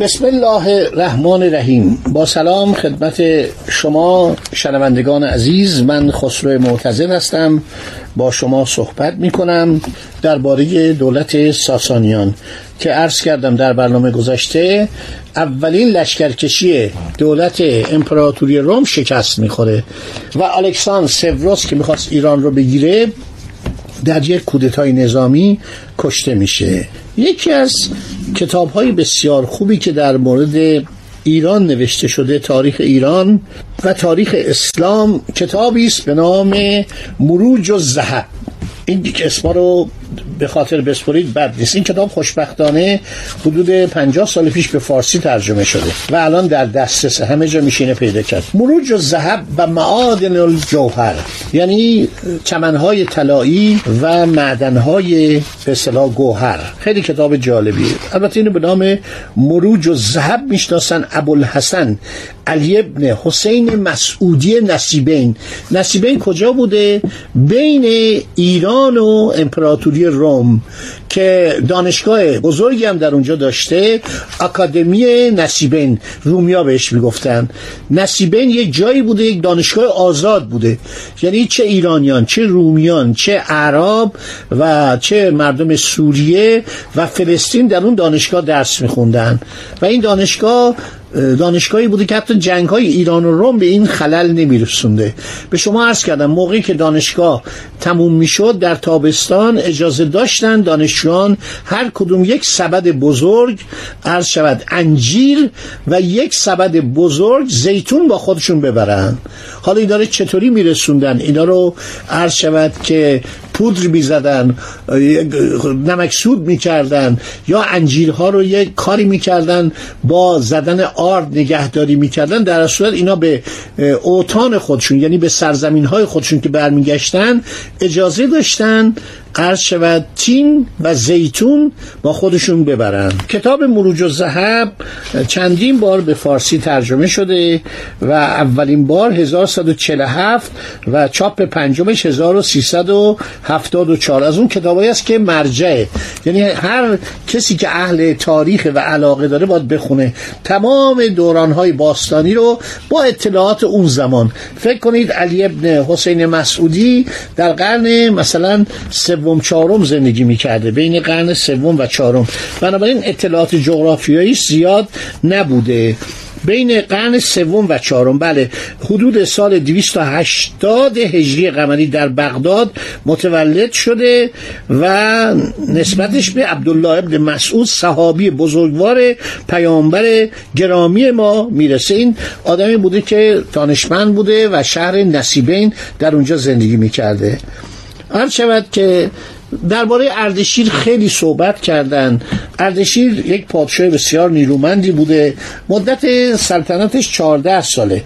بسم الله الرحمن الرحیم. با سلام خدمت شما شنوندگان عزیز من خسرو معتزد هستم. با شما صحبت می کنم درباره دولت ساسانیان که عرض کردم در برنامه گذشته اولین لشکرکشی دولت امپراتوری روم شکست می‌خوره و الکساندر سوروس که می‌خواست ایران رو بگیره در یک کودتای نظامی کشته میشه. یکی از کتاب های بسیار خوبی که در مورد ایران نوشته شده تاریخ ایران و تاریخ اسلام کتابی است به نام مروج و زهب این اسما رو به خاطر بسپرید بد نیست. این کتاب خوشبختانه حدود 50 سال پیش به فارسی ترجمه شده و الان در دسترس همه جا میشینه پیدا کرد. مروج و زهب و معادن الجوهر یعنی چمنهای طلایی و معدنهای به اصطلاح گوهر. خیلی کتاب جالبیه. البته اینو به نام مروج و زهب می‌شناسن ابوالحسن علی ابن حسین مسعودی نصیبین. نصیبین کجا بوده؟ بین ایران و امپراتوری روم که دانشگاه بزرگی هم در اونجا داشته اکادمی نصیبین رومیا بهش می‌گفتن. نصیبین یک جایی بوده یک دانشگاه آزاد بوده. یعنی چه ایرانیان چه رومیان چه عرب و چه مردم سوریه و فلسطین در اون دانشگاه درس میخوندن. و این دانشگاه دانشگاهی بوده که حتی جنگ های ایران و روم به این خلل نمیرسونده. به شما عرض کردم موقعی که دانشگاه تموم می‌شد در تابستان اجازه داشتن دانشجویان هر کدوم یک سبد بزرگ عرض شود. انجیر و یک سبد بزرگ زیتون با خودشون ببرن. حالا این داره چطوری میرسوندن؟ اینا رو عرض شود که پودر می‌زدن نمکسود می‌کردن یا انجیرها رو یک کاری می‌کردن با زدن آرد نگهداری می‌کردن. در صورت اینا به اوتان خودشون یعنی به سرزمین های خودشون که برمیگشتن اجازه داشتن عرض شود تین و زیتون با خودشون ببرن. کتاب مروج و زهب چندین بار به فارسی ترجمه شده و اولین بار 1147 و چاپ پنجمش 1374 از اون کتابایی است که مرجعه یعنی هر کسی که اهل تاریخ و علاقه داره باید بخونه. تمام دورانهای باستانی رو با اطلاعات اون زمان. فکر کنید علی ابن حسین مسعودی در قرن مثلا سوم چهارم زندگی می‌کرده بین قرن سوم و چهارم. بنابراین اطلاعات جغرافیایی زیاد نبوده. بین قرن سوم و چهارم بله حدود سال 280 هجری قمری در بغداد متولد شده و نسبتش به عبدالله ابن مسعود صحابی بزرگوار پیامبر گرامی ما می‌رسه. این آدمی بوده که دانشمند بوده و شهر نصیبین در اونجا زندگی می‌کرده. هر شود که درباره اردشیر خیلی صحبت کردن. اردشیر یک پادشاه بسیار نیرومندی بوده. مدت سلطنتش 14 ساله.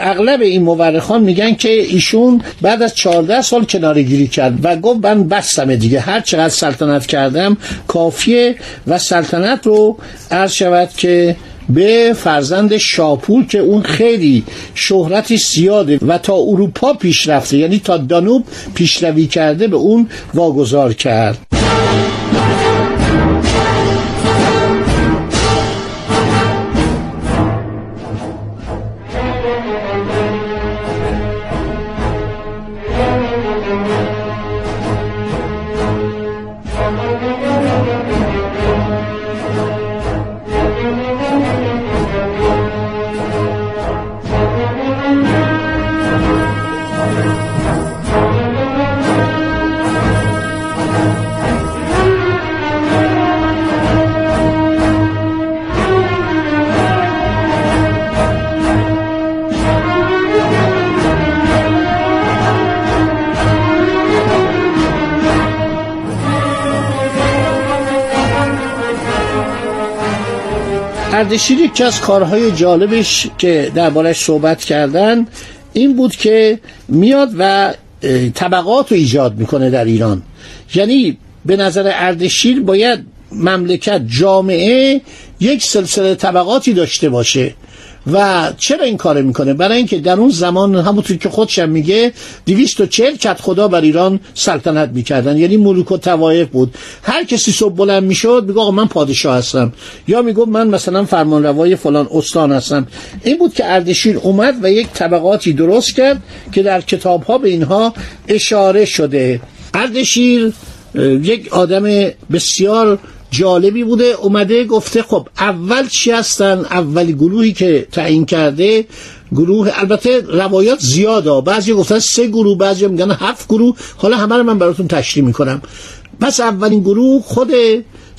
اغلب این مورخان میگن که ایشون بعد از 14 سال کنارگیری کرد و گفت من بستمه دیگه. هر چقدر سلطنت کردم کافیه و سلطنت رو عرض شود که به فرزند شاپور که اون خیلی شهرتی زیاده و تا اروپا پیشرفته یعنی تا دانوب پیشروی کرده به اون واگذار کرد. اردشیر یکی از کارهای جالبش که دربارش صحبت کردن این بود که میاد و طبقات رو ایجاد می‌کنه در ایران. یعنی به نظر اردشیر باید مملکت جامعه یک سلسله طبقاتی داشته باشه. و چرا این کار می‌کنه؟ برای اینکه در اون زمان همونطور که خودشم میگه 240 کت خدا بر ایران سلطنت می‌کردن. یعنی ملوک و توایف بود. هر کسی صبح بلند می‌شد میگه آقا من پادشاه هستم. یا میگه من مثلا فرمانروای فلان استان هستم. این بود که اردشیر اومد و یک طبقاتی درست کرد که در کتاب ها به اینها اشاره شده. اردشیر یک آدم بسیار جالبی بوده اومده گفته خب اول چی هستن؟ اول گروهی که تعیین کرده گروه البته روایات زیاده بعضی گفتن سه گروه بعضی میگن هفت گروه. حالا همه رو من براتون تشریح می‌کنم. پس اولین گروه خود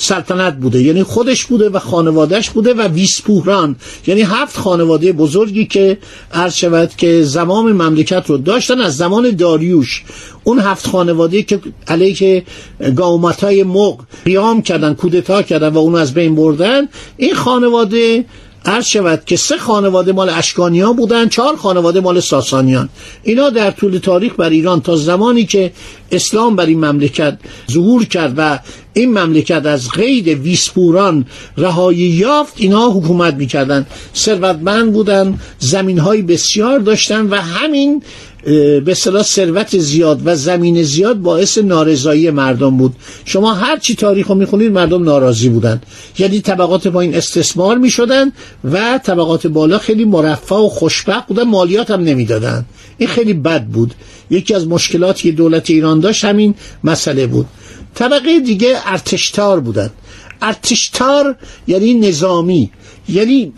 سلطنت بوده. یعنی خودش بوده و خانوادهش بوده و ویسپوهران. یعنی هفت خانواده بزرگی که عرض شود که زمام مملکت رو داشتن از زمان داریوش. اون هفت خانواده که علیه گاومت های مق قیام کردن کودتا کردن و اون از بین بردن این خانواده عرض شود که سه خانواده مال اشکانیان بودن چهار خانواده مال ساسانیان. اینا در طول تاریخ بر ایران تا زمانی که اسلام بر این مملکت ظهور کرد و این مملکت از قید ویسپوران رهایی یافت اینها حکومت می‌کردن. ثروتمند بودن زمین های بسیار داشتن و همین به اصطلاح ثروت زیاد و زمین زیاد باعث نارضایی مردم بود. شما هر چی تاریخ رو می‌خونید مردم ناراضی بودن. یعنی طبقات پایین استثمار می‌شدن و طبقات بالا خیلی مرفه و خوشبخت بودن مالیات هم نمی‌دادن. این خیلی بد بود. یکی از مشکلاتی که دولت ایران داشت همین مسئله بود. طبقه دیگه ارتشتار بودن. ارتشتار یعنی نظامی. یعنی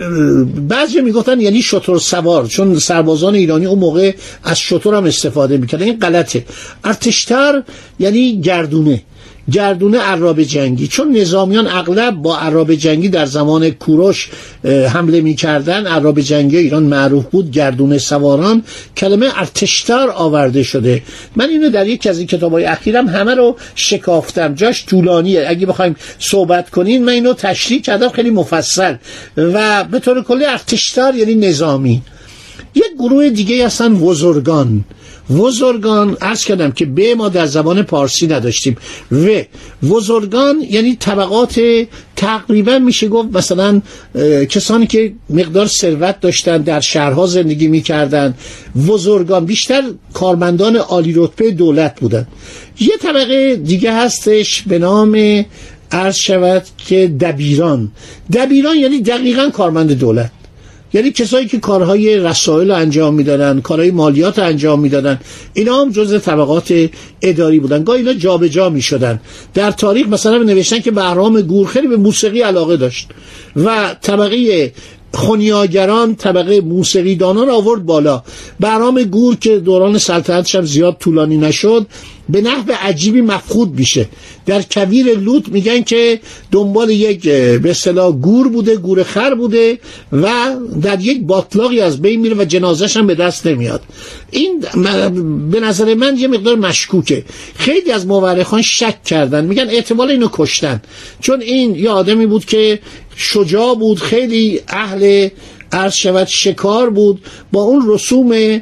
بعضی می‌گفتن یعنی شطور سوار چون سربازان ایرانی اون موقع از شطور هم استفاده می‌کردن. این غلطه. ارتشتر یعنی گردونه. گردونه عراب جنگی. چون نظامیان اغلب با عراب جنگی در زمان کوروش حمله می‌کردن عراب جنگی ایران معروف بود گردونه سواران. کلمه ارتشتر آورده شده. من اینو در یک از این کتابای اخیرم همه رو شکافتم. جاش طولانیه. اگه بخوایم صحبت کنین من اینو تشریح کردم خیلی مفصل. و به طور کلی ارتشتر یعنی نظامی. یک گروه دیگه هستن وزرگان. وزرگان ارز کردم که به ما در زبان پارسی نداشتیم. و وزرگان یعنی طبقات تقریبا میشه گفت مثلا کسانی که مقدار ثروت داشتن در شهرها زندگی می‌کردن. وزرگان بیشتر کارمندان عالی رتبه دولت بودن. یه طبقه دیگه هستش به نام عرض شود که دبیران. دبیران یعنی دقیقا کارمند دولت. یعنی کسایی که کارهای رسائل انجام می‌دادن کارهای مالیات انجام می‌دادن اینا هم جز طبقات اداری بودن. گاهی اینا جابجا می‌شدن. در تاریخ مثلا نوشتن که بهرام گور خیلی به موسیقی علاقه داشت و طبقه خونیاگران طبقه موسیقی دانان آورد بالا. برام گور که دوران سلطنتش هم زیاد طولانی نشد به نحو عجیبی مفقود میشه. در کویر لوط میگن که دنبال یک به اصطلاح گور بوده گور خر بوده و در یک باطلاقی از بین میره و جنازش هم به دست نمیاد. این به نظر من یه مقدار مشکوکه. خیلی از مورخان شک کردن. میگن احتمال اینو کشتن. چون این یه آدمی بود که شجاع بود خیلی اهل عرض شود شکار بود با اون رسوم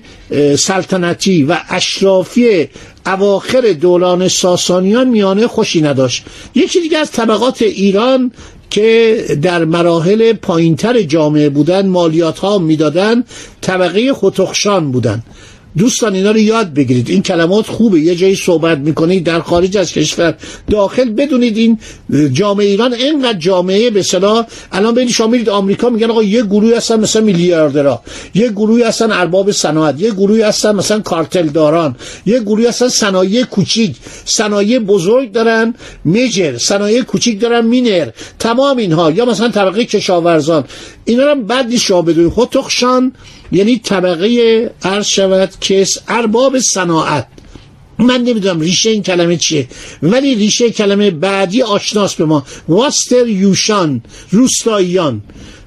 سلطنتی و اشرافی اواخر دوران ساسانیان میانه خوشی نداشت. یکی دیگه از طبقات ایران که در مراحل پایینتر جامعه بودن مالیات ها می‌دادن طبقه خطخشان بودن. دوستان اینا رو یاد بگیرید. این کلمات خوبه. یه جایی صحبت می‌کنید در خارج از کشور. داخل بدونید این جامعه ایران اینقدر جامعه به صلاح الان بین شما میرید آمریکا میگن آقا یه گروهی هستن مثلا میلیاردرا یه گروهی هستن ارباب صنعت یه گروهی هستن مثلا کارتل داران یه گروهی هستن صنایع کوچیک. صنایع بزرگ دارن. میجر. صنایع کوچیک دارن. مینر. تمام اینها. یا مثلا طبقه کشاورزان. اینا رو بعد نیست شما بدونید. خودتخشان یعنی طبقه عرض شود کس ارباب صناعت. من نمی‌دونم ریشه این کلمه چیه ولی ریشه کلمه بعدی آشناس به ما. واستر یوشان؟ روستاییان.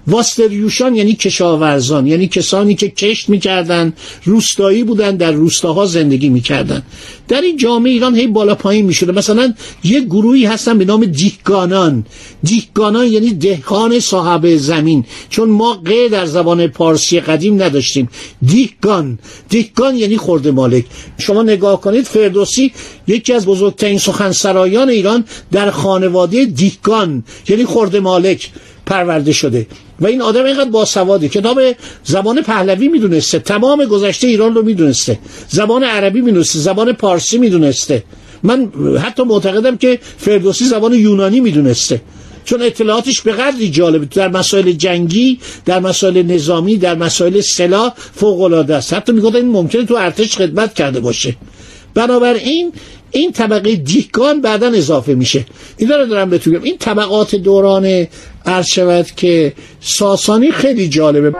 واستریوشان یعنی کشاورزان یعنی کسانی که کشت می‌کردن روستایی بودن در روستاها زندگی می‌کردن. در این جامعه ایران هی بالا پایین می‌شده. مثلا یه گروهی هستن به نام دیهگانان دیهگانان یعنی دهقان صاحب زمین. چون ما غیر در زبان پارسی قدیم نداشتیم. دیهگان دیهگان یعنی خورده مالک. شما نگاه کنید فردوسی یکی از بزرگترین سخنسرایان ایران در خانواده دیهگان یعنی خورده مالک. پرورده شده. و این آدم اینقدر باسواده کتاب زبان پهلوی می‌دونسته. تمام گذشته ایران رو می‌دونسته. زبان عربی می‌دونسته. زبان پارسی می‌دونسته. من حتی معتقدم که فردوسی زبان یونانی می‌دونسته. چون اطلاعاتش به قدری جالبه. در مسائل جنگی در مسائل نظامی در مسائل سلاح فوق العاده است. حتی می‌گفتن این ممکنه تو ارتش خدمت کرده باشه. بنابراین این طبقه دیگان بعدا اضافه میشه. این رو دارم بهتون این طبقات دوران عرض شود که ساسانی خیلی جالبه.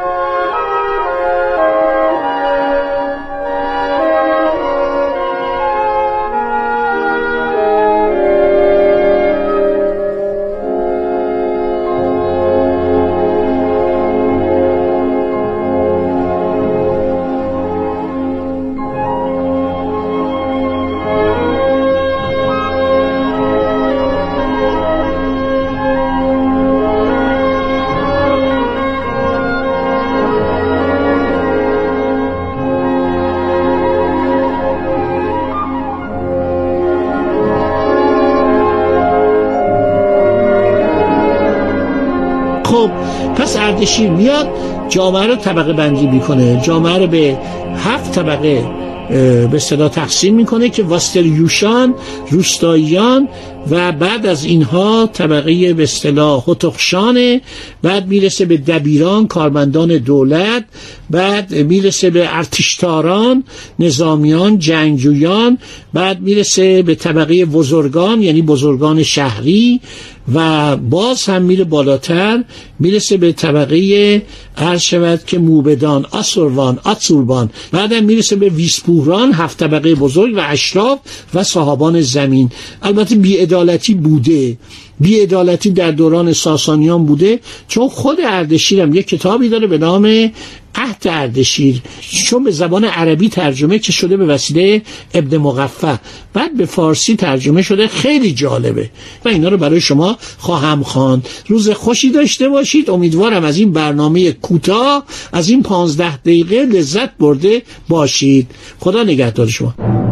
اردشیر میاد جامعه رو طبقه بندی می‌کنه. جامعه رو به هفت طبقه به صدا تقسیم می‌کنه که واستریوشان روستاییان و بعد از اینها طبقه به اصطلاح هتخشانه بعد می‌رسه به دبیران کارمندان دولت بعد می‌رسه به ارتشتاران نظامیان جنگجویان بعد می‌رسه به طبقه بزرگان یعنی بزرگان شهری و باز هم میره بالاتر می‌رسه به طبقه عرض که موبدان آسروان آتسوربان بعدم می‌رسه به ویسپوران هفت طبقه بزرگ و اشراف و صاحبان زمین. البته بیعدالتی بوده بیعدالتی در دوران ساسانیان بوده چون خود اردشیر هم یک کتابی داره به نام عهد اردشیر چون به زبان عربی ترجمه که شده به وسیله ابن مقفع. بعد به فارسی ترجمه شده خیلی جالبه. و اینا رو برای شما خواهم خواند. روز خوشی داشته باشید. امیدوارم از این برنامه کوتاه از این پانزده دقیقه لذت برده باشید. خدا نگهدار شما.